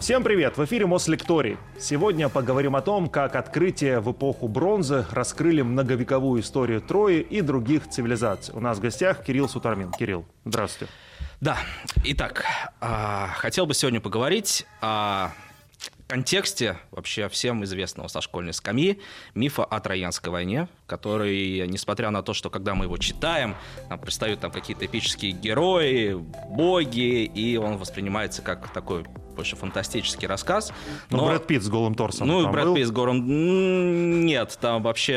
Всем привет! В эфире Мослекторий. Сегодня поговорим о том, как открытие в эпоху бронзы раскрыли многовековую историю Трои и других цивилизаций. У нас в гостях Кирилл Сутармин. Кирилл, здравствуйте. Да, итак, а, хотел бы сегодня поговорить о контексте вообще всем известного со школьной скамьи мифа о Троянской войне, который, несмотря на то, что когда мы его читаем, нам предстают там какие-то эпические герои, боги, и он воспринимается как такой больше фантастический рассказ. Но... Ну, Брэд Питт с голым торсом Ну, Брэд был? Питт с голым... Нет, там вообще,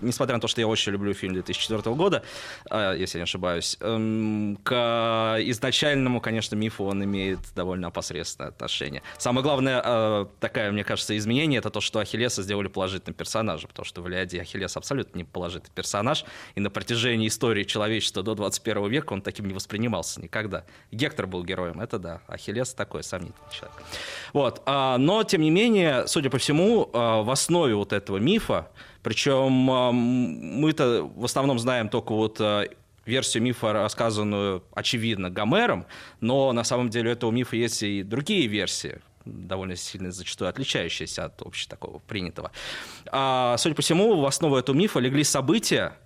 несмотря на то, что я очень люблю фильм 2004 года, а, если я не ошибаюсь, эм, к изначальному, конечно, мифу он имеет довольно опосредственное отношение. Самое главное, э, такая, мне кажется, изменение, это то, что Ахиллеса сделали положительным персонажем, потому что в Илиаде Ахиллес абсолютно не положительный персонаж, и на протяжении истории человечества до 21 века он таким не воспринимался никогда. Гектор был героем, это да, Ахиллес такой сомнительный человек. Вот. А, но, тем не менее, судя по всему, а, в основе вот этого мифа, причем а, мы-то в основном знаем только вот версию мифа, рассказанную, очевидно, Гомером, но на самом деле у этого мифа есть и другие версии, довольно сильно зачастую отличающиеся от общего такого принятого. А, судя по всему, в основу этого мифа легли события,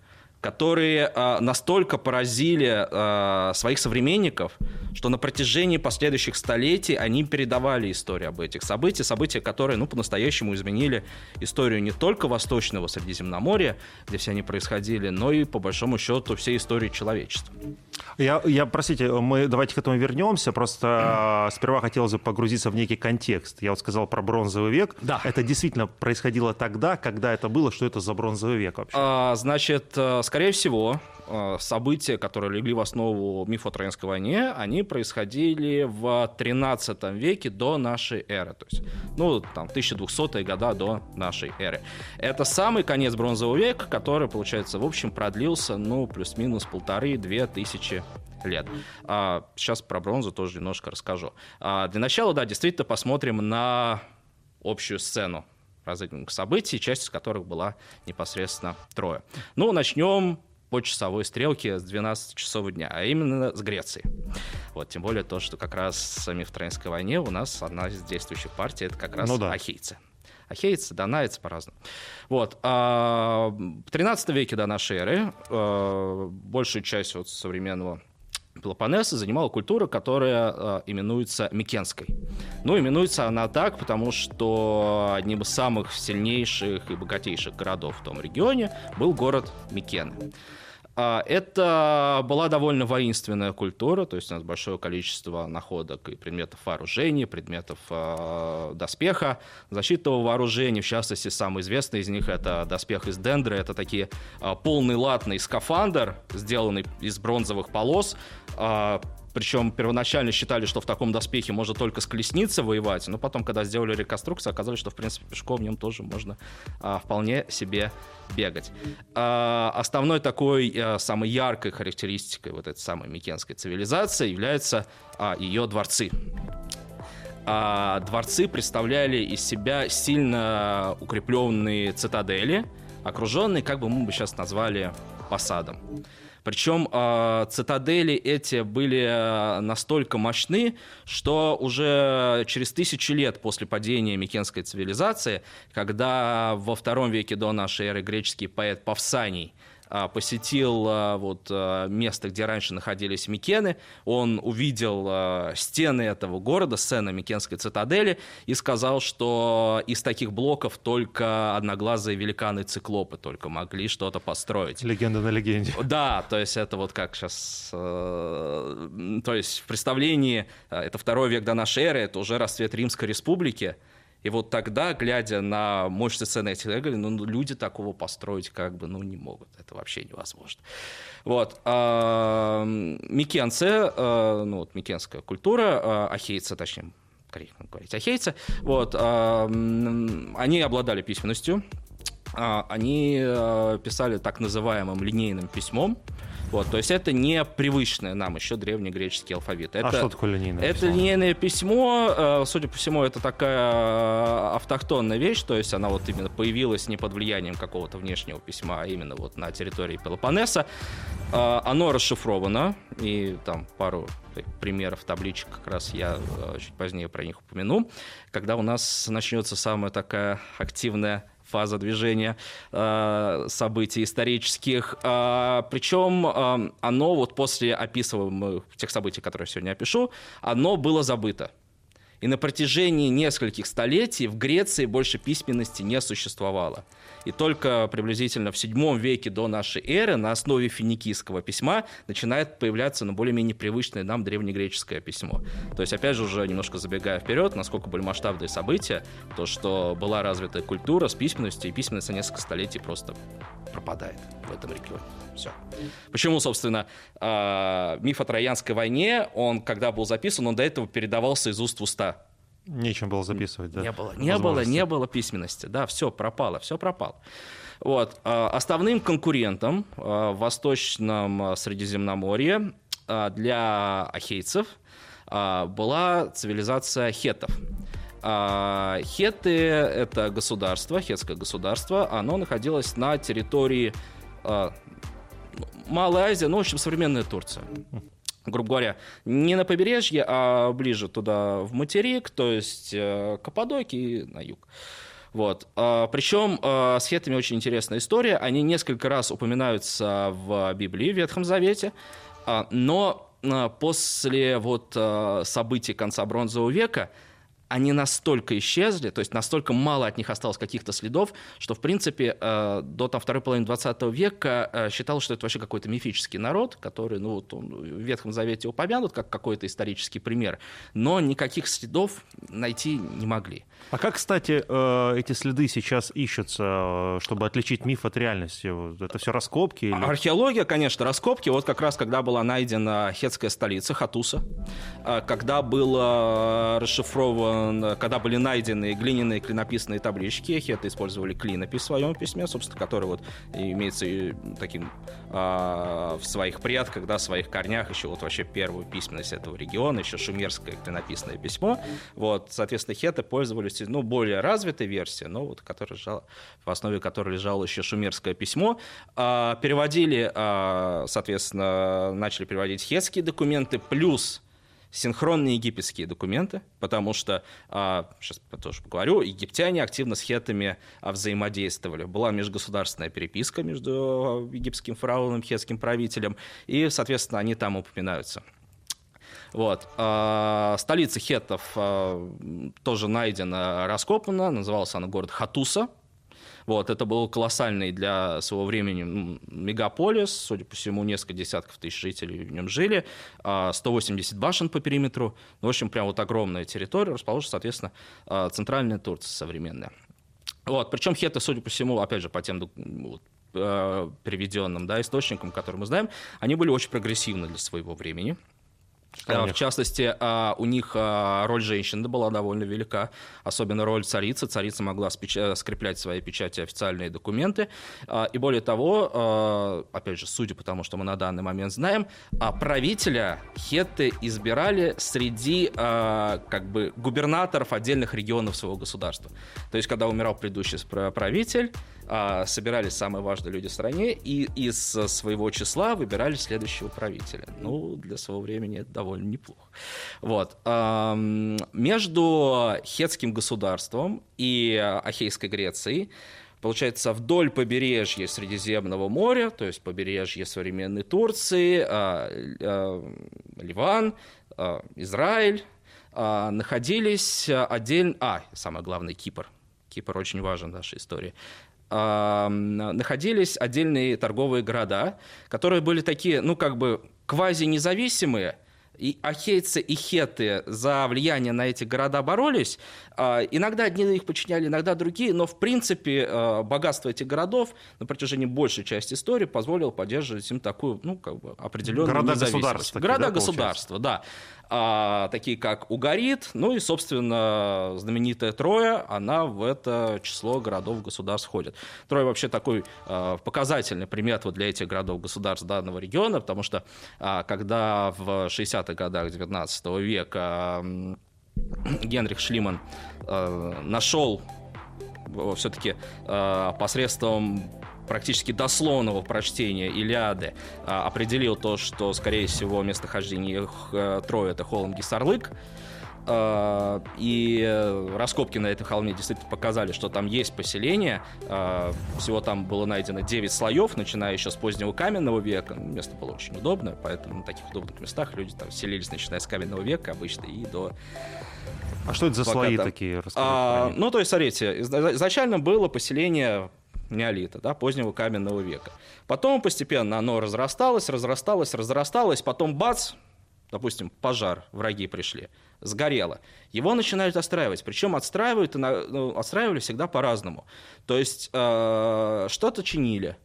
которые э, настолько поразили э, своих современников, что на протяжении последующих столетий они передавали историю об этих событиях, события, которые ну, по-настоящему изменили историю не только Восточного Средиземноморья, где все они происходили, но и, по большому счету, всей истории человечества. Я, я простите, мы давайте к этому вернемся. Просто mm. сперва хотелось бы погрузиться в некий контекст. Я вот сказал про бронзовый век. Да. Это действительно происходило тогда, когда это было, что это за бронзовый век вообще? А, значит, скорее всего, э, события, которые легли в основу мифа о Троянской войне, они происходили в 13 веке до нашей эры. То есть, ну, там, 1200-е года до нашей эры. Это самый конец бронзового века, который, получается, в общем, продлился, ну, плюс-минус полторы-две тысячи лет. А, сейчас про бронзу тоже немножко расскажу. А, для начала, да, действительно посмотрим на общую сцену разыгранных событий, часть из которых была непосредственно трое. Ну, начнем по часовой стрелке с 12 часов дня, а именно с Греции. Вот, тем более то, что как раз в Троянской войне у нас одна из действующих партий это как раз ну, да. ахейцы. Ахейцы, донайцы по-разному. Вот. А в 13 веке до нашей эры а, большую часть вот современного Пелопоннеса занимала культура, которая э, именуется Микенской. Ну, именуется она так, потому что одним из самых сильнейших и богатейших городов в том регионе был город Микены. А, это была довольно воинственная культура, то есть у нас большое количество находок и предметов вооружения, предметов э, доспеха, защитного вооружения, в частности, самый известный из них это доспех из дендры, это такие э, полный латный скафандр, сделанный из бронзовых полос, причем первоначально считали, что в таком доспехе можно только с колесницы воевать, но потом, когда сделали реконструкцию, оказалось, что, в принципе, пешком в нем тоже можно а, вполне себе бегать. А, основной такой, а, самой яркой характеристикой вот этой самой микенской цивилизации являются а, ее дворцы. А, дворцы представляли из себя сильно укрепленные цитадели, окруженные, как бы мы бы сейчас назвали, посадом. Причем э, цитадели эти были э, настолько мощны, что уже через тысячи лет после падения Микенской цивилизации, когда во втором веке до нашей эры греческий поэт Павсаний – а, посетил а, вот а, место, где раньше находились Микены, он увидел стены этого города, сцены Микенской цитадели, и сказал, что из таких блоков только одноглазые великаны-циклопы только могли что-то построить. Легенда на легенде. Да, то есть это вот как сейчас... Э, то есть в представлении, это второй век до нашей эры, это уже расцвет Римской республики, и вот тогда, глядя на мощные сцены этих говорили, ну, люди такого построить как бы, ну, не могут. Это вообще невозможно. Вот. А, Микенцы, а, ну, вот микенская культура, а, ахейцы, точнее, корректно говорить, ахейцы, вот, они обладали письменностью, они а, писали так называемым линейным письмом, Вот, то есть это не привычное нам еще древнегреческий алфавит. Это, а что такое линейное это письмо? Это линейное письмо, э, судя по всему, это такая э, автохтонная вещь, то есть она вот именно появилась не под влиянием какого-то внешнего письма, а именно вот на территории Пелопоннеса. Э, оно расшифровано, и там пару примеров табличек как раз я чуть позднее про них упомяну, когда у нас начнется самая такая активная фаза движения э, событий исторических. Э, причем э, оно вот после описываемых тех событий, которые я сегодня опишу, оно было забыто. И на протяжении нескольких столетий в Греции больше письменности не существовало. И только приблизительно в VII веке до нашей эры на основе финикийского письма начинает появляться ну, более-менее привычное нам древнегреческое письмо. То есть, опять же, уже немножко забегая вперед, насколько были масштабные события, то, что была развита культура с письменностью, и письменность за несколько столетий просто пропадает в этом регионе. Все. Почему, собственно, э, миф о Троянской войне, он, когда был записан, он до этого передавался из уст в уста. Нечем было записывать, да? Не было, не было, не было письменности, да, все пропало, все пропало. Вот. А, основным конкурентом а, в Восточном а, Средиземноморье для ахейцев была цивилизация хетов. Хеты — это государство, хетское государство, оно находилось на территории Малая Азия, ну, в общем, современная Турция грубо говоря, не на побережье, а ближе туда в материк, то есть э, Каппадокии на юг. Вот. А, Причем э, с хетами очень интересная история. Они несколько раз упоминаются в Библии, в Ветхом Завете, а, но э, после вот событий конца Бронзового века они настолько исчезли, то есть настолько мало от них осталось каких-то следов, что, в принципе, э, до там, второй половины 20 века э, считалось, что это вообще какой-то мифический народ, который ну, вот, он в Ветхом Завете упомянут как какой-то исторический пример, но никаких следов найти не могли. А как, кстати, э, эти следы сейчас ищутся, чтобы отличить миф от реальности? Это все раскопки? Или... Археология, конечно, раскопки. Вот как раз, когда была найдена хетская столица Хатуса, когда было расшифровано когда были найдены глиняные клинописные таблички, хеты использовали клинопись в своем письме, собственно, который вот имеется таким в своих предках, да, в своих корнях, еще вот вообще первую письменность этого региона, еще шумерское клинописное письмо. Вот, соответственно, хеты пользовались, ну, более развитой версией, но вот, которая лежала, в основе которой лежало еще шумерское письмо. А, переводили, а, соответственно, начали переводить хетские документы, плюс синхронные египетские документы, потому что, сейчас а, тоже поговорю, египтяне активно с хетами взаимодействовали. Была межгосударственная переписка между египетским фараоном, хетским правителем, и, соответственно, они там упоминаются. Вот. А, столица хеттов тоже найдена, раскопана, назывался она город Хатуса, вот, это был колоссальный для своего времени мегаполис, судя по всему, несколько десятков тысяч жителей в нем жили, 180 а, башен по периметру, ну, в общем, прям вот огромная территория, расположена, соответственно, а, центральная Турция современная. Вот, причем хеты, судя по всему, опять же, по тем вот, а, приведенным да, источникам, которые мы знаем, они были очень прогрессивны для своего времени. В частности, а, у них а, роль женщины была довольно велика, особенно роль царицы. Царица могла скреплять свои печати официальные документы. А, и более того, опять же, судя по тому, что мы на данный момент знаем, правителя хетты избирали среди как бы губернаторов отдельных регионов своего государства. То есть, когда умирал предыдущий правитель, а, собирались самые важные люди в стране и из своего числа выбирали следующего правителя. Ну, для своего времени это довольно неплохо. Вот. Между хетским государством и Ахейской Грецией Получается, вдоль побережья Средиземного моря, то есть побережье современной Турции, а, а, Ливан, Израиль, находились отдельно... А, самое главное, Кипр. Кипр очень важен в нашей истории находились отдельные торговые города, которые были такие, ну, как бы квази-независимые, и ахейцы и хеты за влияние на эти города боролись. А, иногда одни их подчиняли, иногда другие, но в принципе а, богатство этих городов на протяжении большей части истории позволило поддерживать им такую, ну, как бы определенную Города-государства. Города-государства, да. А, такие как Угарит, ну и, собственно, знаменитая Троя, она в это число городов-государств входит. Троя вообще такой а, показательный пример вот для этих городов-государств данного региона, потому что а, когда в 60-х годах 19 века Генрих Шлиман а, нашел все-таки а, посредством практически дословного прочтения Илиады а, определил то, что, скорее всего, местохождение э, Троя — это холм Гисарлык, а, и раскопки на этом холме действительно показали, что там есть поселение. А, всего там было найдено 9 слоев, начиная еще с позднего каменного века. Место было очень удобное, поэтому на таких удобных местах люди там селились, начиная с каменного века обычно и до а что это за слои там... такие? А, ну, то есть, смотрите, изначально было поселение неолита, да, позднего каменного века. Потом постепенно оно разрасталось, разрасталось, разрасталось, потом бац, допустим, пожар, враги пришли, сгорело. Его начинают отстраивать. Причем отстраивают, ну, отстраивали всегда по-разному. То есть э, что-то чинили,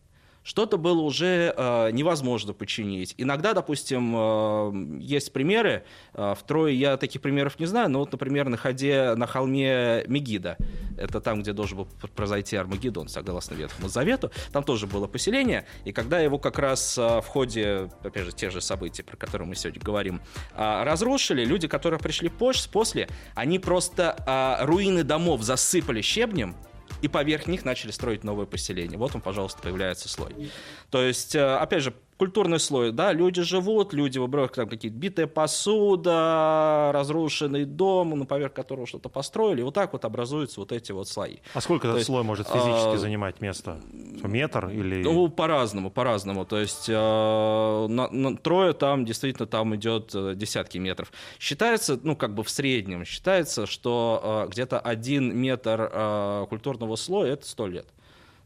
что-то было уже э, невозможно починить. Иногда, допустим, э, есть примеры, э, в Трое я таких примеров не знаю, но вот, например, на ходе на холме Мегида, это там, где должен был произойти Армагеддон, согласно Ветхому Завету, там тоже было поселение, и когда его как раз э, в ходе, опять же, тех же событий, про которые мы сегодня говорим, э, разрушили, люди, которые пришли позже, после, они просто э, руины домов засыпали щебнем, и поверх них начали строить новое поселение. Вот он, пожалуйста, появляется слой. То есть, э, опять же, культурный слой, да, люди живут, люди выбрасывают там какие-то битая посуда, разрушенный дом, ну, поверх которого что-то построили, и вот так вот образуются вот эти вот слои. А сколько этот слой может физически а, занимать место? Метр или... Ну, по-разному, по-разному, то есть на, на, трое там действительно там идет э, десятки метров. Считается, ну, как бы в среднем, считается, что а, где-то один метр культурного слоя — это сто лет.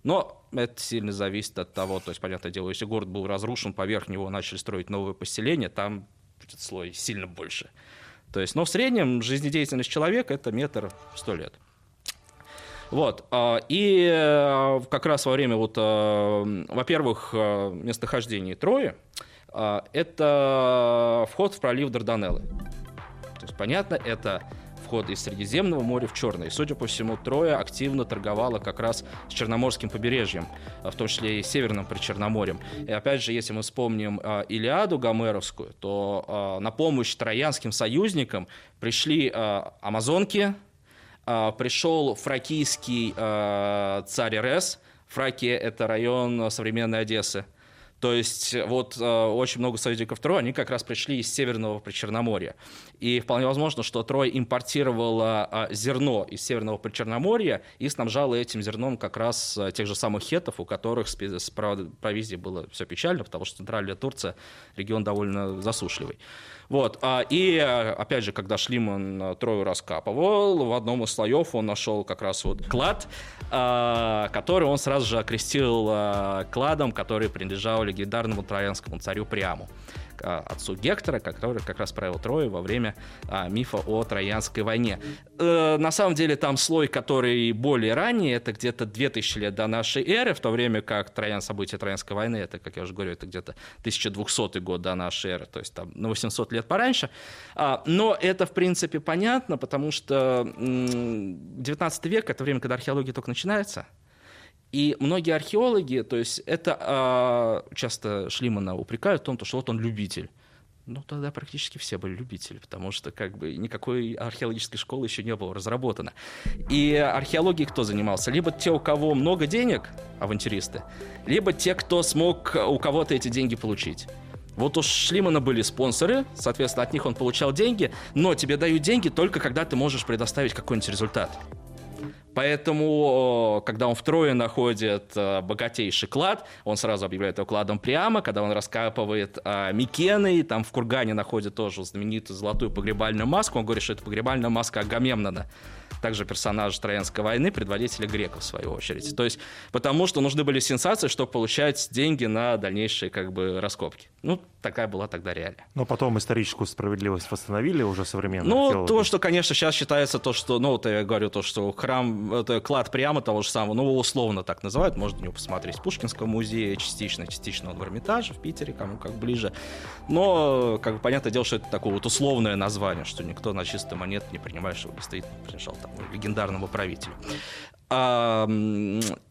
Но это сильно зависит от того, то есть, понятное дело, если город был разрушен, поверх него начали строить новое поселение, там будет слой сильно больше. То есть, но в среднем жизнедеятельность человека это метр сто лет. Вот. А, и э, как раз во время, вот, э, во-первых, э, местохождения Трои, это вход в пролив Дарданеллы. То есть, понятно, это вход из Средиземного моря в Черное. И, судя по всему, Троя активно торговала как раз с Черноморским побережьем, в том числе и Северным Причерноморьем. И опять же, если мы вспомним э, Илиаду Гомеровскую, то э, на помощь троянским союзникам пришли э, амазонки, пришел фракийский царь Эрес. Фракия – это район современной Одессы. То есть вот э, очень много союзников Троя, они как раз пришли из Северного Причерноморья. И вполне возможно, что Трой импортировала э, зерно из Северного Причерноморья и снабжала этим зерном как раз э, тех же самых хетов, у которых с, провизией было все печально, потому что центральная Турция регион довольно засушливый. Вот. А, и, опять же, когда Шлиман Трою раскапывал, в одном из слоев он нашел как раз вот клад, а, который он сразу же окрестил а, кладом, который принадлежал легендарному троянскому царю Приаму. А, отцу Гектора, который как раз правил Трою во время а, мифа о Троянской войне. Э, на самом деле там слой, который более ранний, это где-то 2000 лет до нашей эры, в то время как Троян, события Троянской войны, это, как я уже говорю, это где-то 1200 год до нашей эры, то есть там на 800 лет пораньше. А, но это, в принципе, понятно, потому что 19 век — это время, когда археология только начинается — и многие археологи, то есть это э, часто Шлимана упрекают в том, что вот он любитель. Ну, тогда практически все были любители, потому что как бы никакой археологической школы еще не было разработано. И археологией кто занимался? Либо те, у кого много денег, авантюристы, либо те, кто смог у кого-то эти деньги получить. Вот у Шлимана были спонсоры, соответственно, от них он получал деньги, но тебе дают деньги только когда ты можешь предоставить какой-нибудь результат. Поэтому, когда он втрое находит э, богатейший клад, он сразу объявляет его кладом прямо. Когда он раскапывает а, Микены, там в Кургане находит тоже знаменитую золотую погребальную маску, он говорит, что это погребальная маска Агамемнона также персонаж Троянской войны, предводителя греков, в свою очередь. То есть, потому что нужны были сенсации, чтобы получать деньги на дальнейшие как бы раскопки. Ну, такая была тогда реалия. Но потом историческую справедливость восстановили уже современно. Ну, археологи. то, что, конечно, сейчас считается то, что, ну, вот я говорю, то, что храм, это клад прямо того же самого, ну, условно так называют, можно на него посмотреть в Пушкинском музее, частично, частично в Эрмитаже в Питере, кому как ближе. Но, как бы, понятное дело, что это такое вот условное название, что никто на чистую монету не принимает, что действительно принадлежал там легендарному правителю.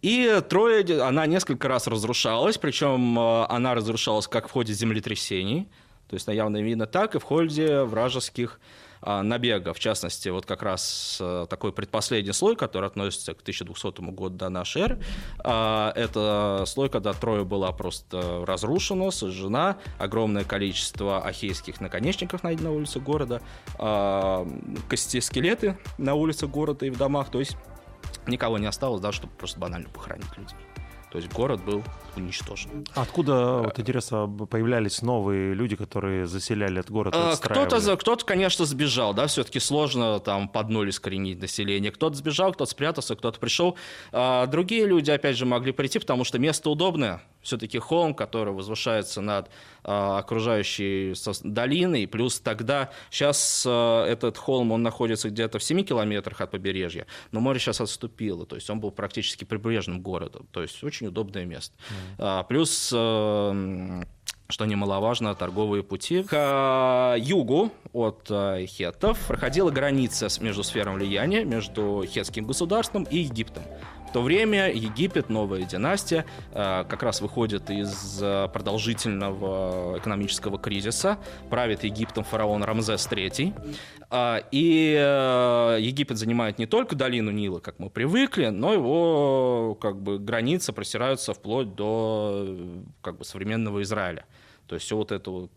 И Троя, она несколько раз разрушалась, причем а, она разрушалась как в ходе землетрясений, то есть явно видно так, и в ходе вражеских а, набега. В частности, вот как раз а, такой предпоследний слой, который относится к 1200 году до нашей эры, это слой, когда Троя была просто разрушена, сожжена, огромное количество ахейских наконечников найдено на улице города, кости скелеты на улице города и в домах, то есть никого не осталось, да, чтобы просто банально похоронить людей. То есть город был уничтожен. Откуда, вот интересно, появлялись новые люди, которые заселяли этот город? А, кто-то, кто-то, конечно, сбежал, да, все-таки сложно там под ноль искоренить население. Кто-то сбежал, кто-то спрятался, кто-то пришел. А другие люди, опять же, могли прийти, потому что место удобное. Все-таки холм, который возвышается над а, окружающей долиной, плюс тогда сейчас а, этот холм, он находится где-то в 7 километрах от побережья, но море сейчас отступило, то есть он был практически прибрежным городом, то есть очень удобное место. Mm. Плюс э, что немаловажно, торговые пути. К югу от э, хеттов проходила граница между сфером влияния, между хетским государством и Египтом. В то время Египет, новая династия, э, как раз выходит из э, продолжительного экономического кризиса. Правит Египтом фараон Рамзес III. А, и э, Египет занимает не только долину Нила, как мы привыкли, но его как бы, границы простираются вплоть до как бы, современного Израиля. То есть все вот это вот,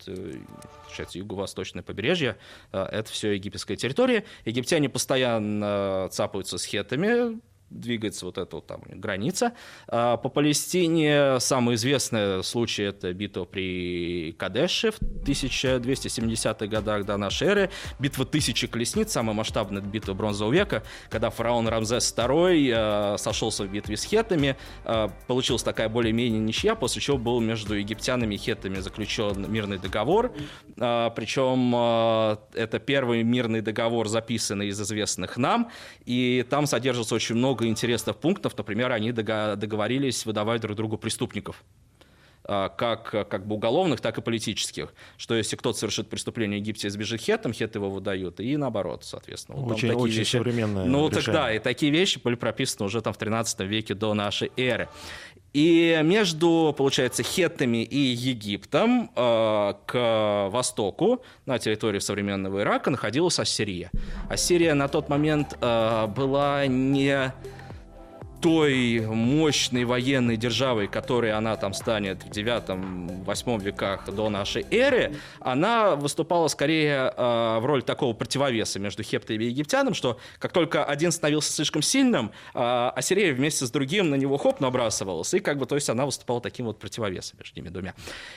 получается, юго-восточное побережье, это все египетская территория. Египтяне постоянно цапаются с хетами, двигается вот эта вот там граница. А по Палестине самый известный случай – это битва при Кадеше в 1270-х годах до нашей эры. Битва Тысячи Колесниц, самая масштабная битва бронзового века, когда фараон Рамзес II э, сошелся в битве с хетами. Э, получилась такая более-менее ничья, после чего был между египтянами и хетами заключен мирный договор. Причем это первый мирный договор, записанный из известных нам, и там содержится очень много много интересных пунктов. Например, они договорились выдавать друг другу преступников как, как бы уголовных, так и политических. Что если кто-то совершит преступление в Египте и сбежит хетом, хет его выдают, и наоборот, соответственно. Вот очень, очень вещи. современное Ну, решение. тогда, и такие вещи были прописаны уже там в 13 веке до нашей эры. И между, получается, хеттами и Египтом э, к востоку, на территории современного Ирака, находилась Ассирия. Ассирия на тот момент э, была не той мощной военной державой, которой она там станет в 9-8 веках до нашей эры, она выступала скорее э, в роли такого противовеса между Хептой и египтянам, что как только один становился слишком сильным, э, Ассирия вместе с другим на него хоп набрасывалась, и как бы, то есть она выступала таким вот противовесом между ними двумя.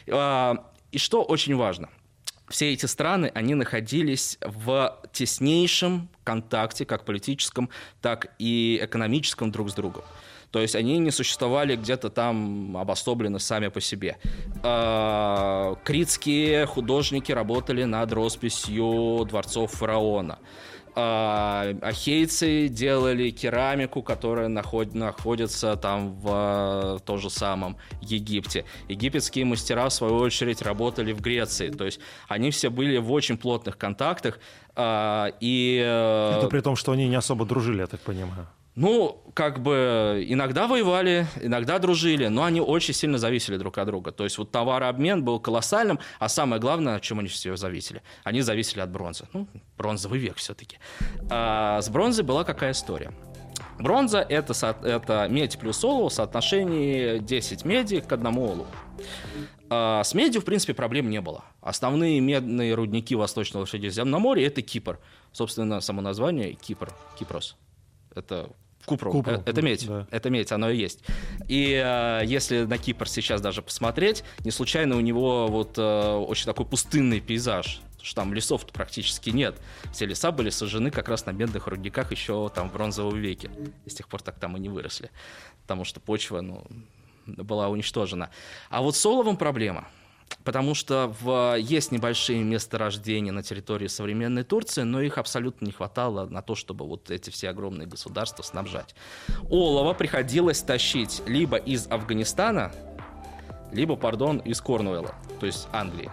Э, и что очень важно – все эти страны, они находились в теснейшем контакте, как политическом, так и экономическом друг с другом. То есть они не существовали где-то там обособленно сами по себе. А, критские художники работали над росписью дворцов фараона а, ахейцы делали керамику, которая наход, находится там в, в том же самом Египте. Египетские мастера, в свою очередь, работали в Греции. То есть они все были в очень плотных контактах. А, и... Э, Это при том, что они не особо дружили, я так понимаю. Ну, как бы иногда воевали, иногда дружили, но они очень сильно зависели друг от друга. То есть вот товарообмен был колоссальным, а самое главное, от чем они все зависели? Они зависели от бронзы. Ну, бронзовый век все-таки. А с бронзой была какая история? Бронза это, это медь плюс олово в соотношении 10 меди к одному олову. А с медью, в принципе, проблем не было. Основные медные рудники Восточного Средиземноморья – это Кипр. Собственно, само название – Кипр, Кипрос. Это Купру. Купру, Э, Это медь. да. Это медь, оно и есть. И э, если на Кипр сейчас даже посмотреть, не случайно у него вот э, очень такой пустынный пейзаж. что там лесов практически нет. Все леса были сожжены как раз на медных рудниках еще там в бронзовом веке. И с тех пор так там и не выросли. Потому что почва, ну, была уничтожена. А вот с оловом проблема. Потому что в, есть небольшие месторождения на территории современной Турции, но их абсолютно не хватало на то, чтобы вот эти все огромные государства снабжать. Олово приходилось тащить либо из Афганистана, либо, пардон, из Корнуэлла, то есть Англии.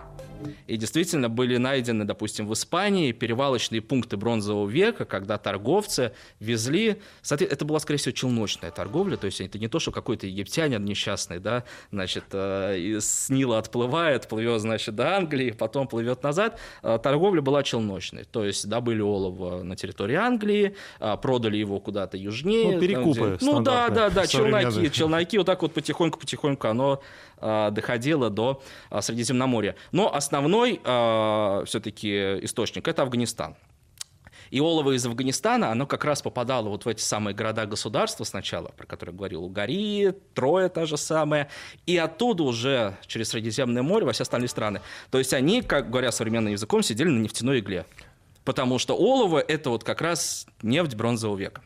И действительно были найдены, допустим, в Испании перевалочные пункты бронзового века, когда торговцы везли... Это была, скорее всего, челночная торговля, то есть это не то, что какой-то египтянин несчастный, да, значит, э, из Нила отплывает, плывет, значит, до Англии, потом плывет назад. Э, Торговля была челночной, то есть добыли олово на территории Англии, э, продали его куда-то южнее. Ну, перекупы Ну да, да, да, челноки, челноки, вот так вот потихоньку-потихоньку оно доходило до Средиземноморья. Но основной все-таки источник это Афганистан. И олово из Афганистана, оно как раз попадало вот в эти самые города-государства сначала, про которые говорил Угари, Троя та же самая, и оттуда уже через Средиземное море во все остальные страны. То есть они, как говоря современным языком, сидели на нефтяной игле. Потому что олово – это вот как раз нефть бронзового века.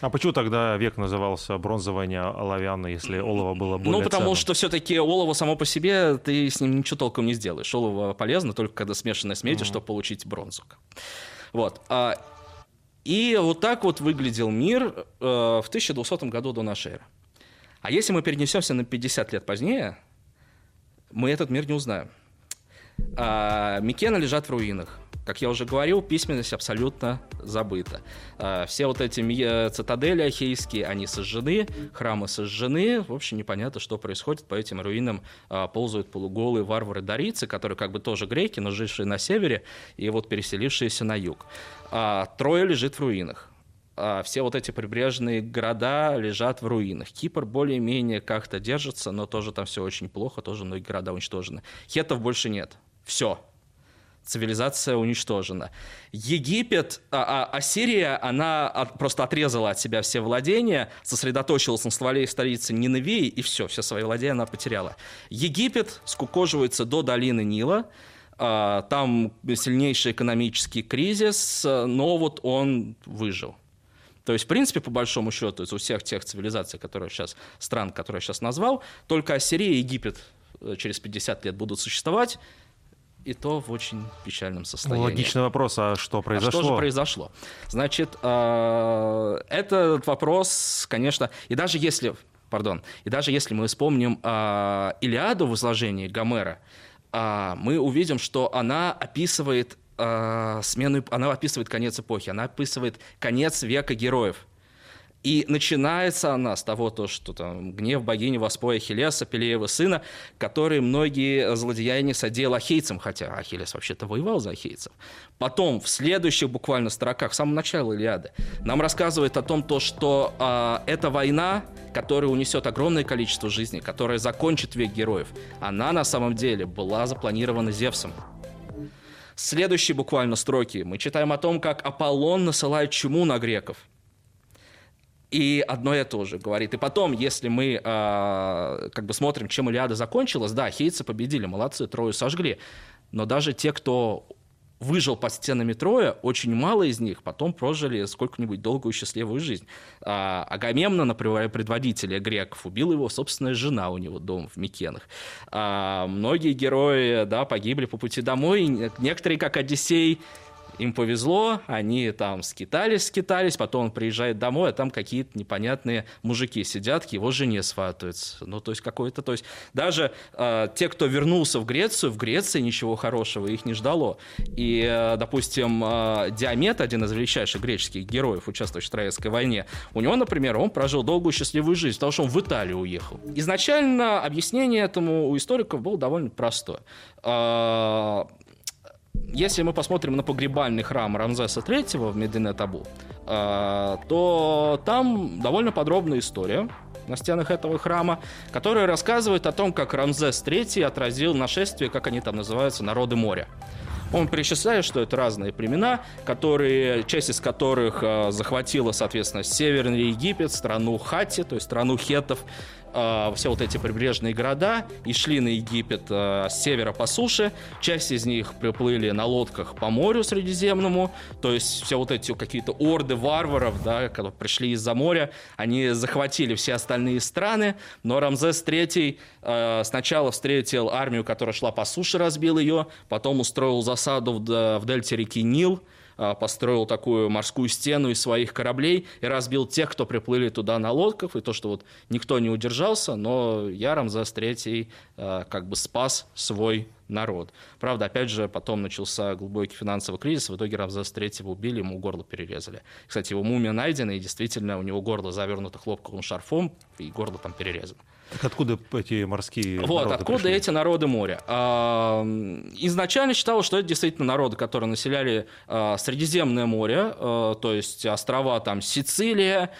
А почему тогда век назывался бронзовый, не оловянный, если олово было более Ну, потому ценным? что все-таки олово само по себе, ты с ним ничего толком не сделаешь. Олово полезно только когда смешанное с медью, чтобы получить бронзу. Вот. а, И вот так вот выглядел мир э, в 1200 году до нашей эры. А если мы перенесемся на 50 лет позднее, мы этот мир не узнаем. А, Микены лежат в руинах. Как я уже говорил, письменность абсолютно забыта. А, Все вот эти э, цитадели ахейские, они сожжены, храмы сожжены. В общем, непонятно, что происходит. По этим руинам а, ползают полуголые варвары-дарийцы, которые как бы тоже греки, но жившие на севере и вот переселившиеся на юг. А, Троя лежит в руинах. Все вот эти прибрежные города лежат в руинах. Кипр более-менее как-то держится, но тоже там все очень плохо, тоже многие города уничтожены. Хетов больше нет. Все. Цивилизация уничтожена. Египет, а, а- Ассирия, она от- просто отрезала от себя все владения, сосредоточилась на стволе столицы Ниневии, и все, все свои владения она потеряла. Египет скукоживается до долины Нила, а, там сильнейший экономический кризис, но вот он выжил. То есть, в принципе, по большому счету, из у всех тех цивилизаций, которые сейчас, стран, которые я сейчас назвал, только Ассирия и Египет э, через 50 лет будут существовать, и то в очень печальном состоянии. Логичный вопрос, а что произошло? А что же произошло? Значит, э, этот вопрос, конечно, и даже если, пардон, и даже если мы вспомним э, Илиаду в изложении Гомера, э, мы увидим, что она описывает смену, она описывает конец эпохи, она описывает конец века героев. И начинается она с того, то, что там гнев богини воспоя Ахиллеса, Пелеева сына, который многие злодеяния содеял ахейцам, хотя Ахиллес вообще-то воевал за ахейцев. Потом, в следующих буквально строках, в самом начале Илиады, нам рассказывает о том, то, что а, эта война, которая унесет огромное количество жизней, которая закончит век героев, она на самом деле была запланирована Зевсом. Следующие буквально строки мы читаем о том, как Аполлон насылает чуму на греков. И одно и то же говорит. И потом, если мы а, как бы смотрим, чем Илиада закончилась, да, хейцы победили, молодцы, Трою сожгли. Но даже те, кто выжил под стенами Троя, очень мало из них потом прожили сколько-нибудь долгую счастливую жизнь. А, Агамемнон, например, предводителя греков, убила его собственная жена у него дома в Микенах. А, многие герои да, погибли по пути домой. Некоторые, как Одиссей, им повезло, они там скитались, скитались, потом он приезжает домой, а там какие-то непонятные мужики сидят, к его жене сватаются. Ну, то есть какой-то, то есть даже э, те, кто вернулся в Грецию, в Греции ничего хорошего их не ждало. И, э, допустим, э, Диамет, один из величайших греческих героев, участвующих в Троянской войне, у него, например, он прожил долгую счастливую жизнь, потому что он в Италию уехал. Изначально объяснение этому у историков было довольно простое. Если мы посмотрим на погребальный храм Рамзеса III в Медине Табу, э, то там довольно подробная история на стенах этого храма, которая рассказывает о том, как Рамзес III отразил нашествие, как они там называются, народы моря. Он перечисляет, что это разные племена, которые, часть из которых э, захватила, соответственно, Северный Египет, страну Хати, то есть страну хетов, э, все вот эти прибрежные города и шли на Египет э, с севера по суше. Часть из них приплыли на лодках по морю Средиземному, то есть все вот эти какие-то орды варваров, да, которые пришли из-за моря, они захватили все остальные страны, но Рамзес III э, сначала встретил армию, которая шла по суше, разбил ее, потом устроил засаду в, в дельте реки Нил, построил такую морскую стену из своих кораблей и разбил тех, кто приплыли туда на лодках, и то, что вот никто не удержался, но я, Рамзес III, а, как бы спас свой народ. Правда, опять же, потом начался глубокий финансовый кризис, в итоге Рамзес III убили, ему горло перерезали. Кстати, его мумия найдена, и действительно у него горло завернуто хлопковым шарфом, и горло там перерезано. Так откуда эти морские Вот, откуда пришли? эти народы моря? А, изначально считалось, что это действительно народы, которые населяли а, Средиземное море, а, то есть острова там Сицилия,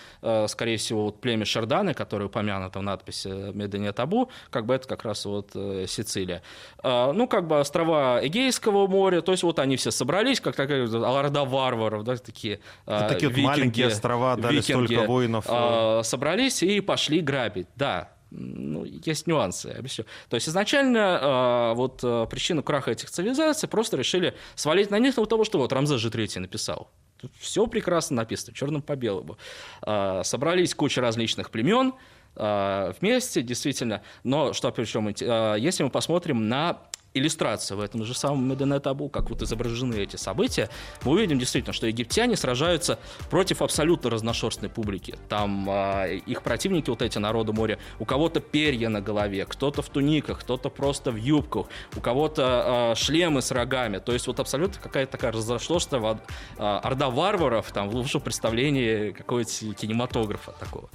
скорее всего, вот племя Шарданы, которое упомянуто в надписи Медене Табу, как бы это как раз вот э, Сицилия. Ну, как бы острова Эгейского моря, то есть вот они все собрались, как такая орда варваров, да, такие это Такие викинги, вот маленькие острова дали викинги, столько воинов. Собрались и пошли грабить, да ну, есть нюансы, объясню. То есть изначально э, вот э, причину краха этих цивилизаций просто решили свалить на них, ну, того, что вот Рамзес же третий написал. Тут все прекрасно написано, черным по белому. Э, собрались куча различных племен, вместе, действительно. Но что причем, э, если мы посмотрим на иллюстрация в этом же самом Медене Табу, как вот изображены эти события, мы увидим действительно, что египтяне сражаются против абсолютно разношерстной публики. Там э, их противники, вот эти народы моря, у кого-то перья на голове, кто-то в туниках, кто-то просто в юбках, у кого-то э, шлемы с рогами. То есть вот абсолютно какая-то такая разношерстная э, орда варваров, там, в лучшем представлении какого-то кинематографа такого.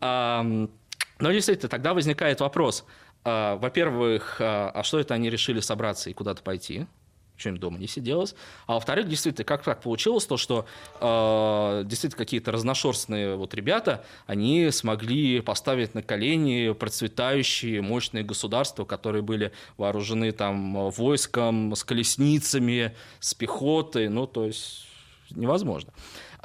А, но действительно, тогда возникает вопрос – а, во-первых, а, а что это они решили собраться и куда-то пойти? им дома не сиделось. А во-вторых, действительно, как так получилось, то, что э, действительно какие-то разношерстные вот ребята, они смогли поставить на колени процветающие мощные государства, которые были вооружены там войском, с колесницами, с пехотой, ну, то есть невозможно.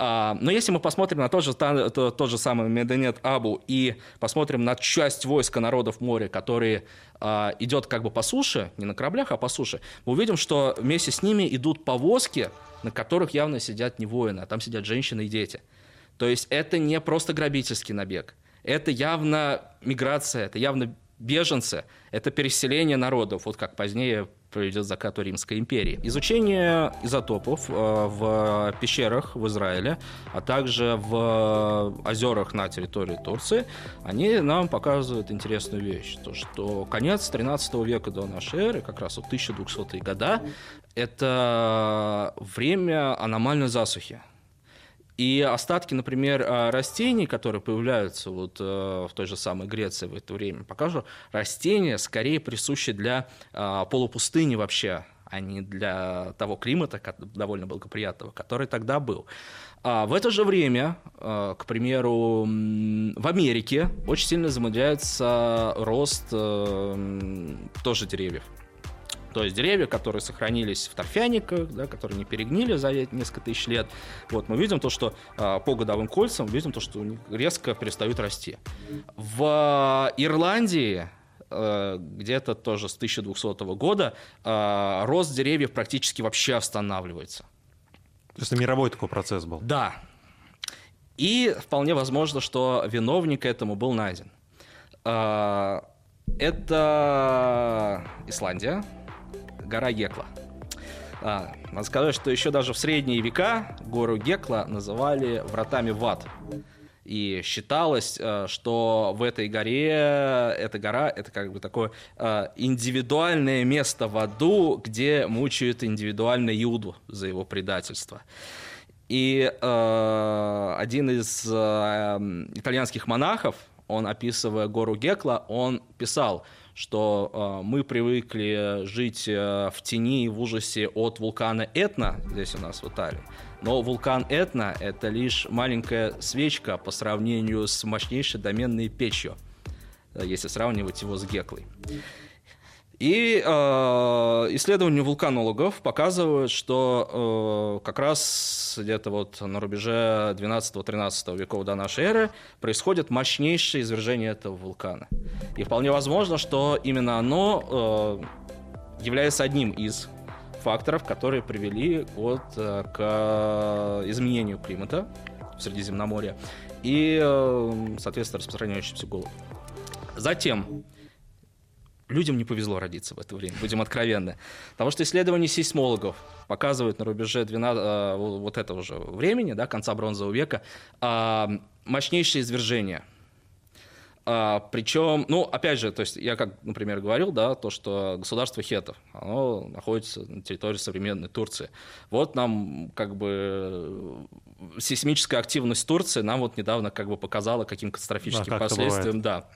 А, но если мы посмотрим на тот же, тот, же самый Меденет Абу и посмотрим на часть войска народов моря, которые а, идет как бы по суше, не на кораблях, а по суше, мы увидим, что вместе с ними идут повозки, на которых явно сидят не воины, а там сидят женщины и дети. То есть это не просто грабительский набег. Это явно миграция, это явно беженцы, это переселение народов, вот как позднее приведет к закату Римской империи. Изучение изотопов э, в пещерах в Израиле, а также в озерах на территории Турции, они нам показывают интересную вещь, то что конец 13 века до нашей эры, как раз вот 1200-е года, это время аномальной засухи. И остатки, например, э, растений, которые появляются вот э, в той же самой Греции в это время, покажу, растения скорее присущи для э, полупустыни вообще, а не для того климата, довольно благоприятного, который тогда был. А в это же время, к примеру, в Америке очень сильно замедляется рост тоже деревьев. То есть деревья, которые сохранились в торфяниках, да, которые не перегнили за несколько тысяч лет, вот, мы видим то, что э, по годовым кольцам, видим то, что у них резко перестают расти. В Ирландии э, где-то тоже с 1200 года э, рост деревьев практически вообще останавливается. То есть это мировой такой процесс был? Да. И вполне возможно, что виновник этому был найден. Это Исландия, гора Гекла. А, надо сказать, что еще даже в средние века гору Гекла называли вратами в ад. И считалось, э, что в этой горе, эта гора, это как бы такое э, индивидуальное место в аду, где мучают индивидуально Иуду за его предательство. И э, один из э, итальянских монахов, он описывая гору Гекла, он писал, что э, мы привыкли жить э, в тени и в ужасе от вулкана Этна, здесь у нас в Италии. Но вулкан Этна — это лишь маленькая свечка по сравнению с мощнейшей доменной печью, э, если сравнивать его с Геклой. И э, исследования вулканологов показывают, что э, как раз где-то вот на рубеже 12-13 веков до нашей эры происходит мощнейшее извержение этого вулкана. И вполне возможно, что именно оно э, является одним из факторов, которые привели вот, э, к изменению климата в Средиземноморье и, э, соответственно, распространяющийся голод. Затем людям не повезло родиться в это время, будем откровенны. Потому что исследования сейсмологов показывают на рубеже 12, э, вот этого же времени, да, конца бронзового века, э, мощнейшее извержение. А, причем, ну, опять же, то есть я как, например, говорил, да, то, что государство хетов, оно находится на территории современной Турции. Вот нам как бы сейсмическая активность Турции нам вот недавно как бы показала, каким катастрофическим да, последствиям, да,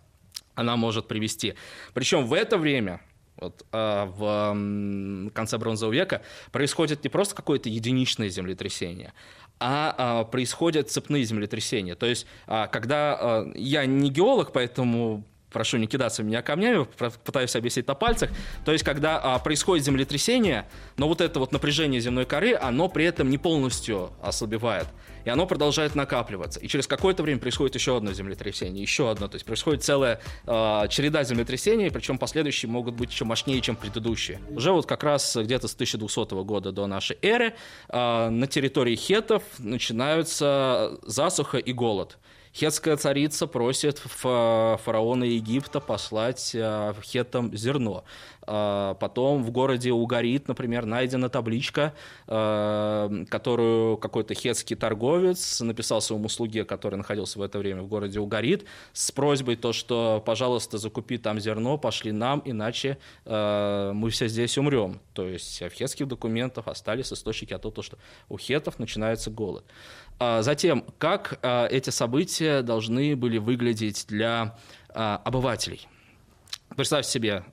она может привести. Причем в это время вот, а, в конце бронзового века происходит не просто какое-то единичное землетрясение, а, а происходят цепные землетрясения. То есть, а, когда я не геолог, поэтому прошу не кидаться меня камнями, пытаюсь объяснить на пальцах. То есть, когда а, происходит землетрясение, но вот это вот напряжение земной коры, оно при этом не полностью ослабевает. И оно продолжает накапливаться. И через какое-то время происходит еще одно землетрясение, еще одно. То есть происходит целая э, череда землетрясений, причем последующие могут быть еще мощнее, чем предыдущие. Уже вот как раз где-то с 1200 года до нашей эры э, на территории хетов начинаются засуха и голод. Хетская царица просит фараона Египта послать э, хетам зерно. А, потом в городе Угарит, например, найдена табличка, э, которую какой-то хетский торговец написал своему слуге, который находился в это время в городе Угарит, с просьбой то, что, пожалуйста, закупи там зерно, пошли нам, иначе мы все здесь умрем. То есть в хетских документах остались источники о том, что у хетов начинается голод. А затем, как а, эти события должны были выглядеть для а, обывателей? Представьте себе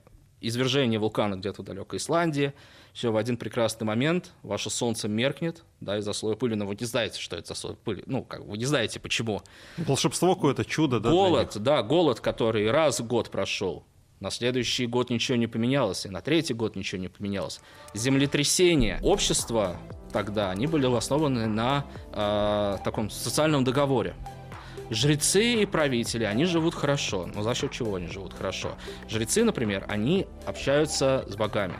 извержение вулкана где-то в далекой Исландии, все в один прекрасный момент ваше солнце меркнет, да, из-за слоя пыли, но вы не знаете, что это за слой пыли. Ну, как вы не знаете, почему. Волшебство какое-то, чудо, да? Голод, да, голод, который раз в год прошел, на следующий год ничего не поменялось, и на третий год ничего не поменялось. Землетрясение. Общество тогда, они были основаны на э, таком социальном договоре. Жрецы и правители, они живут хорошо. Но за счет чего они живут хорошо? Жрецы, например, они общаются с богами.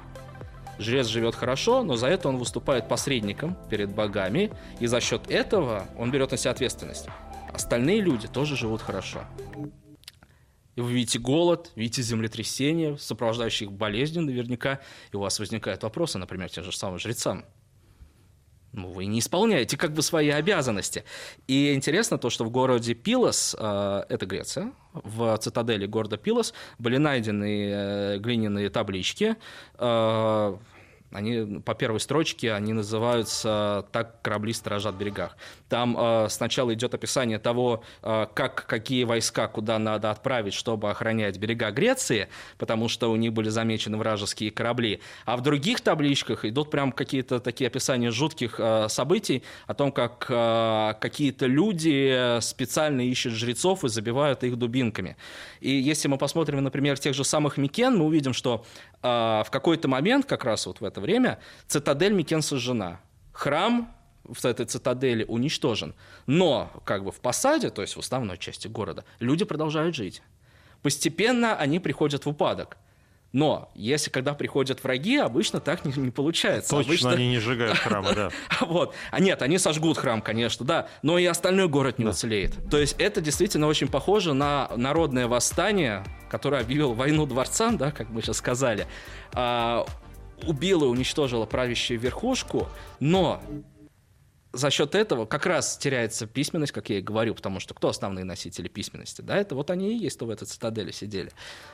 Жрец живет хорошо, но за это он выступает посредником перед богами, и за счет этого он берет на себя ответственность. Остальные люди тоже живут хорошо. Вы видите голод, видите землетрясение, сопровождающие их болезнью наверняка, и у вас возникают вопросы, например, тем же самым жрецам. Ну, вы не исполняете как бы свои обязанности. И интересно то, что в городе Пилос, э, это Греция, в цитадели города Пилос были найдены э, глиняные таблички, э, они по первой строчке они называются «Так корабли сторожат берегах». Там э, сначала идет описание того, э, как, какие войска куда надо отправить, чтобы охранять берега Греции, потому что у них были замечены вражеские корабли. А в других табличках идут прям какие-то такие описания жутких э, событий о том, как э, какие-то люди специально ищут жрецов и забивают их дубинками. И если мы посмотрим, например, тех же самых Микен, мы увидим, что э, в какой-то момент, как раз вот в это время, цитадель Микен сожжена. Храм в этой цитадели уничтожен. Но как бы в посаде, то есть в основной части города, люди продолжают жить. Постепенно они приходят в упадок. Но если когда приходят враги, обычно так не, не получается. Точно обычно... они не сжигают храмы, да. Вот. А нет, они сожгут храм, конечно, да, но и остальной город не уцелеет. То есть это действительно очень похоже на народное восстание, которое объявил войну дворцам, да, как мы сейчас сказали. А, убило и уничтожило правящую верхушку, но за счет этого как раз теряется письменность, как я и говорю, потому что кто основные носители письменности? Да, это вот они и есть, кто в этой цитадели сидели.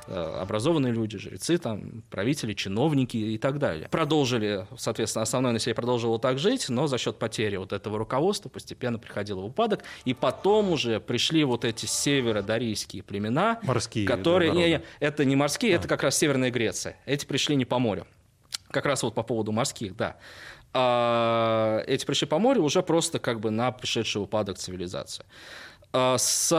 Э, образованные люди, жрецы, там, правители, чиновники и так далее. Продолжили, соответственно, основное население продолжило так жить, но за счет потери вот этого руководства постепенно приходило в упадок, и потом уже пришли вот эти северо-дарийские племена, морские которые... Не, не, это не морские, а. это как раз Северная Греция. Эти пришли не по морю. Как раз вот по поводу морских, да а эти пришли по морю уже просто как бы на пришедший упадок цивилизации. А с,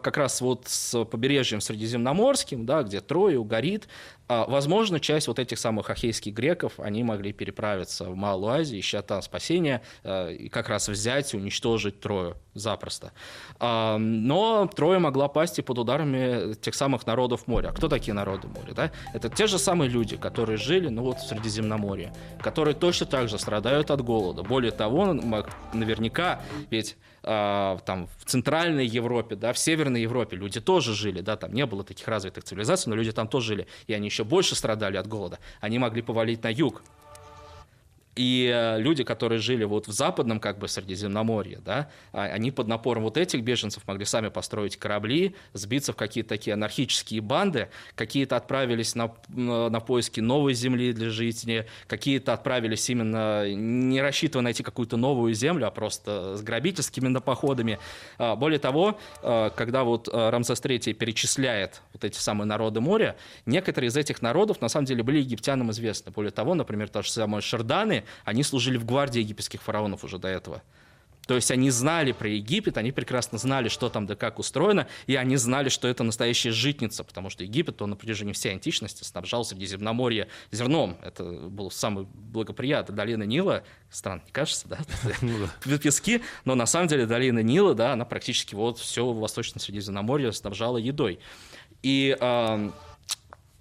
как раз вот с побережьем Средиземноморским, да, где Трою горит, А, возможно, часть вот этих самых ахейских греков, они могли переправиться в Малую Азию, ища там спасения, э, и как раз взять и уничтожить Трою запросто. А, но Троя могла пасть и под ударами тех самых народов моря. А кто такие народы моря? Да? Это те же самые люди, которые жили ну, вот, в Средиземноморье, которые точно так же страдают от голода. Более того, наверняка, ведь там в Центральной Европе, да, в Северной Европе люди тоже жили, да, там не было таких развитых цивилизаций, но люди там тоже жили, и они еще больше страдали от голода. Они могли повалить на юг, и э, люди, которые жили вот в западном как бы Средиземноморье, да, а, они под напором вот этих беженцев могли сами построить корабли, сбиться в какие-то такие анархические банды, какие-то отправились на, на поиски новой земли для жизни, какие-то отправились именно не рассчитывая найти какую-то новую землю, а просто с грабительскими походами. А, более того, э, когда вот э, Рамзес III перечисляет вот эти самые народы моря, некоторые из этих народов на самом деле были египтянам известны. Более того, например, то же самое Шарданы, они служили в гвардии египетских фараонов уже до этого. То есть они знали про Египет, они прекрасно знали, что там да как устроено, и они знали, что это настоящая житница, потому что Египет, он на протяжении всей античности снабжал Средиземноморье зерном. Это был самый благоприятный долина Нила. Странно, не кажется, да? Ну пески, но на самом деле долина Нила, да, она практически вот все Восточное Средиземноморье снабжала едой. И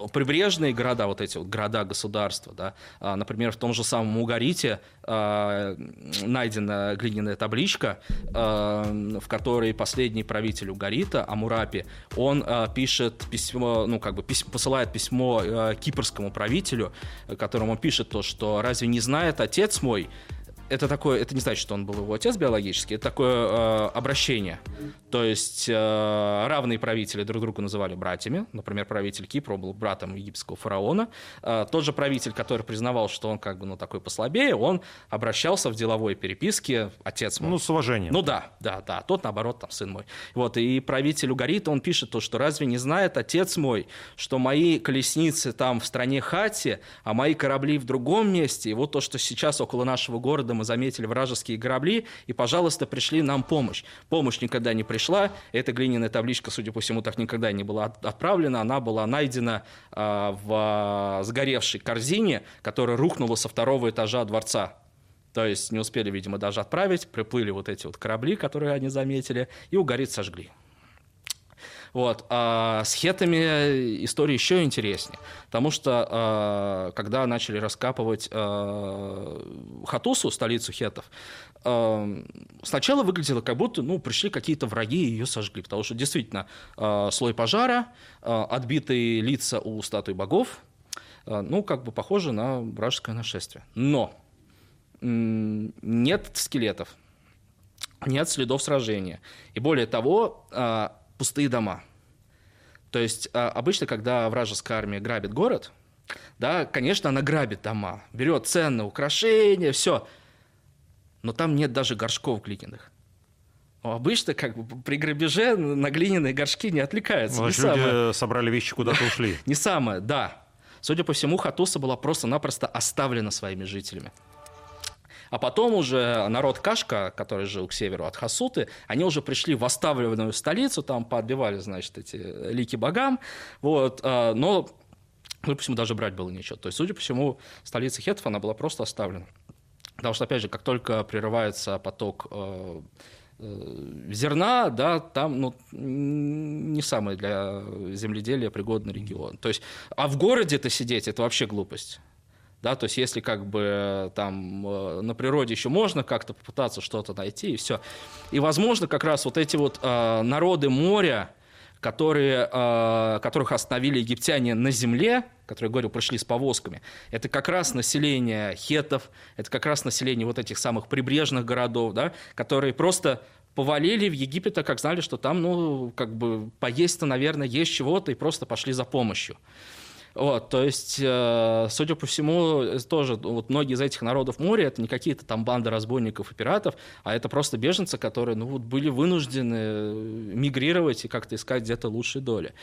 прибрежные города, вот эти вот города-государства, да, а, например, в том же самом Угарите а, найдена глиняная табличка, а, в которой последний правитель Угарита, Амурапи, он пишет письмо, ну, как бы письмо, посылает письмо кипрскому правителю, которому пишет то, что «разве не знает отец мой, это такое, это не значит, что он был его отец биологический, это такое э, обращение. То есть э, равные правители друг друга называли братьями. Например, правитель Кипра был братом египетского фараона. Э, тот же правитель, который признавал, что он как бы ну, такой послабее, он обращался в деловой переписке отец мой. Ну, с уважением. Ну да, да, да. Тот, наоборот, там сын мой. Вот, и правитель Угарита, он пишет то, что разве не знает отец мой, что мои колесницы там в стране Хати, а мои корабли в другом месте, и вот то, что сейчас около нашего города мы заметили вражеские корабли, и, пожалуйста, пришли нам помощь. Помощь никогда не пришла, эта глиняная табличка, судя по всему, так никогда не была отправлена, она была найдена э, в сгоревшей корзине, которая рухнула со второго этажа дворца. То есть не успели, видимо, даже отправить, приплыли вот эти вот корабли, которые они заметили, и угорит сожгли. Вот. А с хетами история еще интереснее, потому что а, когда начали раскапывать а, Хатусу, столицу хетов, а, сначала выглядело как будто ну, пришли какие-то враги и ее сожгли, потому что действительно слой пожара, отбитые лица у статуи богов, ну, как бы похоже на вражеское нашествие. Но нет скелетов, нет следов сражения. И более того, пустые дома. То есть а, обычно, когда вражеская армия грабит город, да, конечно, она грабит дома, берет ценные украшения, все, но там нет даже горшков глиняных. Но обычно как бы при грабеже на глиняные горшки не отвлекаются. Значит, не люди самое... собрали вещи, куда-то ушли. Не самое, да. Судя по всему, Хатуса была просто-напросто оставлена своими жителями. А потом уже народ Кашка, который жил к северу от Хасуты, они уже пришли в оставленную столицу, там подбивали, значит, эти лики богам, вот, а, но ну, почему даже брать было нечего. То есть, судя по всему, столица хетов, она была просто оставлена. Потому что, опять же, как только прерывается поток э, э, зерна, да, там ну, не самый для земледелия пригодный регион. То есть, а в городе-то сидеть, это вообще глупость. Да, то есть если как бы там э, на природе еще можно как-то попытаться что-то найти и все. И возможно как раз вот эти вот э, народы моря, которые, э, которых остановили египтяне на земле, которые, говорю, пришли с повозками, это как раз население хетов, это как раз население вот этих самых прибрежных городов, да, которые просто повалили в Египет, а как знали, что там, ну, как бы поесть-то, наверное, есть чего-то, и просто пошли за помощью. Вот, то есть, э, судя по всему, тоже вот многие из этих народов моря это не какие-то там банды разбойников и пиратов, а это просто беженцы, которые ну, вот были вынуждены мигрировать и как-то искать где-то лучшие доли.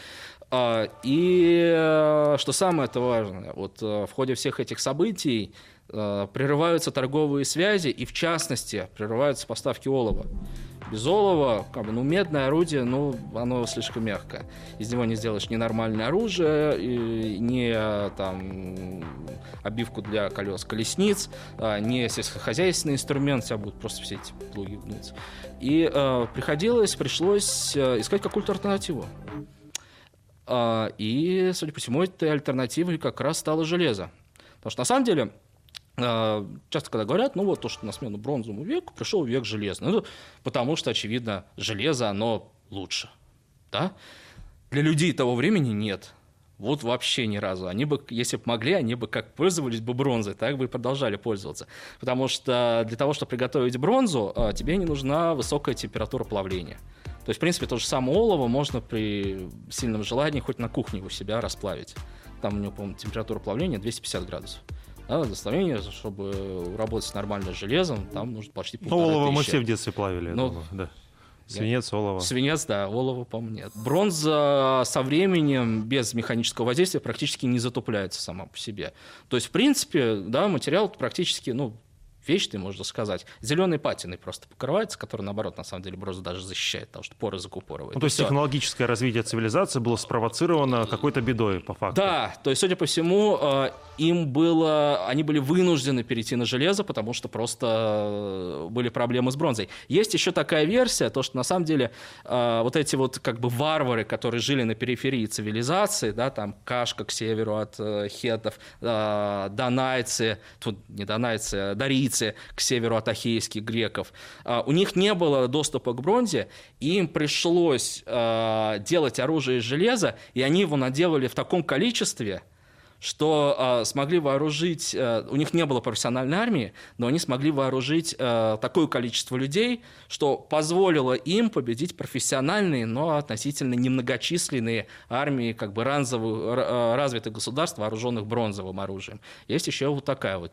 А, и э, что самое это важное, вот э, в ходе всех этих событий прерываются торговые связи и, в частности, прерываются поставки олова. Без олова, как бы, ну, медное орудие, ну, оно слишком мягкое. Из него не сделаешь ни нормальное оружие, ни там обивку для колес колесниц, а, ни сельскохозяйственный инструмент, у тебя будут просто все эти плуги гнуться. И э, приходилось, пришлось э, искать какую-то альтернативу. Э, и, судя по всему, этой альтернативой как раз стало железо. Потому что на самом деле а, часто когда говорят, ну вот то, что на смену бронзовому веку пришел век железный, ну, потому что, очевидно, железо, оно лучше. Да? Для людей того времени нет. Вот вообще ни разу. Они бы, если бы могли, они бы как пользовались бы бронзой, так бы и продолжали пользоваться. Потому что для того, чтобы приготовить бронзу, а, тебе не нужна высокая температура плавления. То есть, в принципе, то же самое олово можно при сильном желании хоть на кухне у себя расплавить. Там у него, по-моему, температура плавления 250 градусов да, доставление, чтобы работать с нормальным железом, там нужно почти полтора Ну, олово мы все в детстве плавили, ну, думаю, да. Свинец, олово. Свинец, да, олово, по-моему, нет. Бронза со временем без механического воздействия практически не затупляется сама по себе. То есть, в принципе, да, материал практически, ну, вечный, можно сказать. Зеленой патиной просто покрывается, который, наоборот, на самом деле бронзу даже защищает, потому что поры закупоривает. Ну, то есть технологическое развитие цивилизации было спровоцировано какой-то бедой, по факту. Да, то есть, судя по всему, э, им было, они были вынуждены перейти на железо, потому что просто э, были проблемы с бронзой. Есть еще такая версия, то, что на самом деле э, вот эти вот как бы варвары, которые жили на периферии цивилизации, да, там Кашка к северу от хетов, донайцы, тут не донайцы, а дарийцы, границе к северу от ахейских греков. А, у них не было доступа к бронзе, и им пришлось а, делать оружие из железа, и они его наделали в таком количестве, что э, смогли вооружить, у них не было профессиональной армии, но они смогли вооружить такое количество людей, что позволило им победить профессиональные, но относительно немногочисленные армии как бы ранзовых, развитых государств, вооруженных бронзовым оружием. Есть еще вот такая вот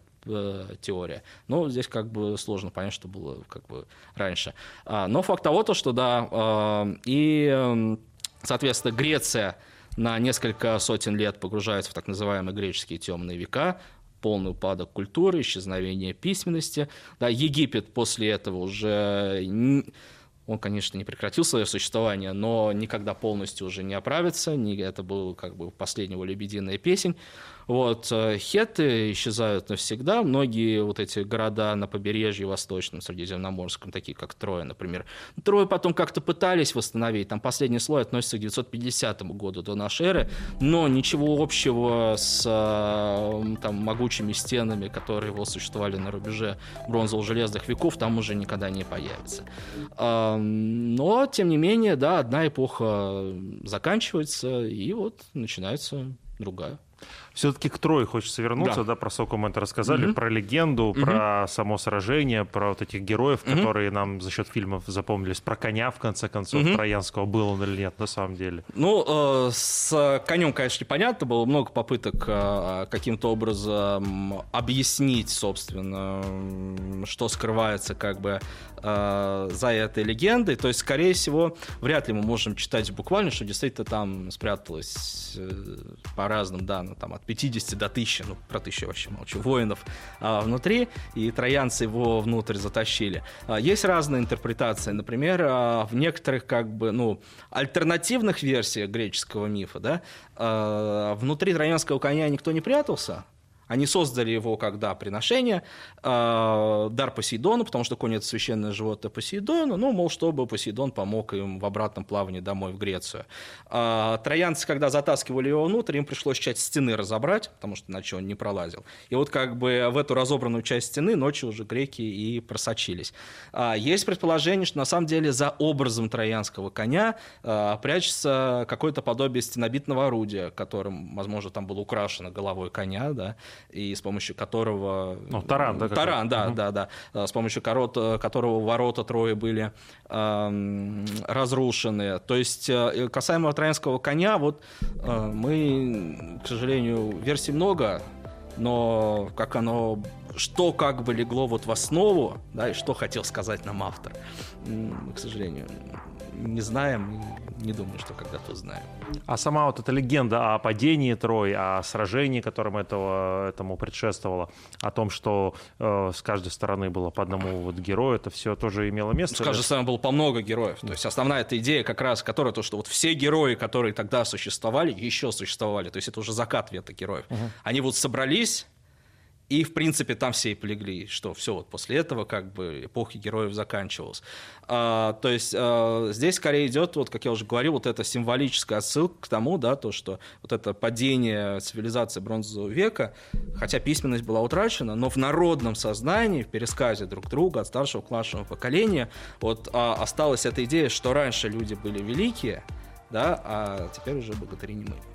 теория. Но здесь как бы сложно понять, что было как бы раньше. А, но факт того, то, что да, э, и, э, соответственно, Греция на несколько сотен лет погружается в так называемые греческие темные века, полный упадок культуры, исчезновение письменности. Да, Египет после этого уже он, конечно, не прекратил свое существование, но никогда полностью уже не оправится. Это был как бы последнего лебединая песень. Вот, э, хеты исчезают навсегда. Многие вот эти города на побережье восточном, средиземноморском, такие как Троя, например. Трое потом как-то пытались восстановить. Там последний слой относится к 950 году до нашей эры, но ничего общего с э, там, могучими стенами, которые его существовали на рубеже бронзово-железных веков, там уже никогда не появится. Но, тем не менее, да, одна эпоха заканчивается, и вот начинается другая. Все-таки к Трое хочется вернуться, да, да про Соку мы это рассказали, угу. про легенду, угу. про само сражение, про вот этих героев, угу. которые нам за счет фильмов запомнились, про коня, в конце концов, угу. троянского, был он или нет на самом деле. Ну, э, с конем, конечно, понятно, было много попыток э, каким-то образом объяснить, собственно, что скрывается как бы э, за этой легендой. То есть, скорее всего, вряд ли мы можем читать буквально, что действительно там спряталось э, по разным данным, там, от 50 до 1000, ну, про 1000 вообще молчу, воинов а, внутри, и троянцы его внутрь затащили. А, есть разные интерпретации. Например, а, в некоторых, как бы, ну, альтернативных версиях греческого мифа, да, а, внутри троянского коня никто не прятался, они создали его когда приношение, э, дар Посейдону, потому что конь – это священное животное Посейдону, ну, мол, чтобы Посейдон помог им в обратном плавании домой в Грецию. Э, троянцы, когда затаскивали его внутрь, им пришлось часть стены разобрать, потому что иначе он не пролазил. И вот как бы в эту разобранную часть стены ночью уже греки и просочились. Э, есть предположение, что на самом деле за образом троянского коня э, прячется какое-то подобие стенобитного орудия, которым, возможно, там было украшено головой коня, да, и с помощью которого... Ну, таран, да? Таран, да, угу. да, да. С помощью корот, которого ворота Трои были э, разрушены. То есть, э, касаемо троянского коня, вот э, мы, к сожалению, версий много, но как оно что как бы легло вот в основу, да, и что хотел сказать нам автор, к сожалению, не знаем, не думаю, что когда-то узнаем. А сама вот эта легенда о падении Трои, о сражении, которым этого, этому предшествовало, о том, что э, с каждой стороны было по одному вот герою, это все тоже имело место? С каждой стороны было по много героев. То есть основная эта идея как раз, которая то, что вот все герои, которые тогда существовали, еще существовали, то есть это уже закат вета героев, угу. они вот собрались и, в принципе, там все и полегли, что все, вот после этого как бы эпоха героев заканчивалась. А, то есть а, здесь скорее идет, вот, как я уже говорил, вот эта символическая отсылка к тому, да, то, что вот это падение цивилизации бронзового века, хотя письменность была утрачена, но в народном сознании, в пересказе друг друга от старшего к младшему поколения, вот а, осталась эта идея, что раньше люди были великие, да, а теперь уже богатыри не мы.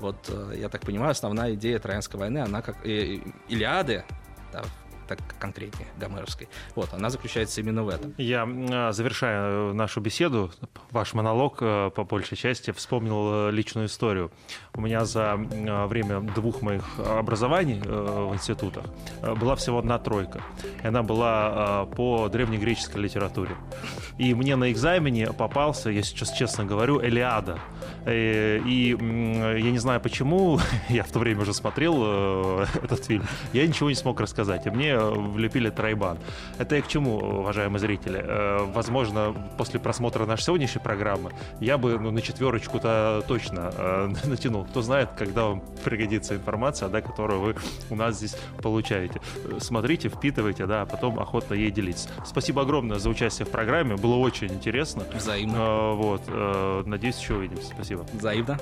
Вот, э, я так понимаю, основная идея Троянской войны, она как э, Илиады, да, так конкретнее, гомеровской. Вот, она заключается именно в этом. Я, а, завершая нашу беседу, ваш монолог э, по большей части, вспомнил личную историю. У меня за время двух моих образований в институтах была всего одна тройка. И она была по древнегреческой литературе. И мне на экзамене попался, я сейчас честно говорю, Элиада. Э, и я не знаю почему, я в то время уже смотрел э, этот фильм, я ничего не смог рассказать, и мне влепили тройбан. Это я к чему, уважаемые зрители? Э, возможно, после просмотра нашей сегодняшней программы я бы ну, на четверочку-то точно натянул. Кто знает, когда вам пригодится информация, да, которую вы у нас здесь получаете. Смотрите, впитывайте, да, а потом охотно ей делиться. Спасибо огромное за участие в программе, было очень интересно. Взаимно. Вот, надеюсь, еще увидимся. Спасибо. Взаимно.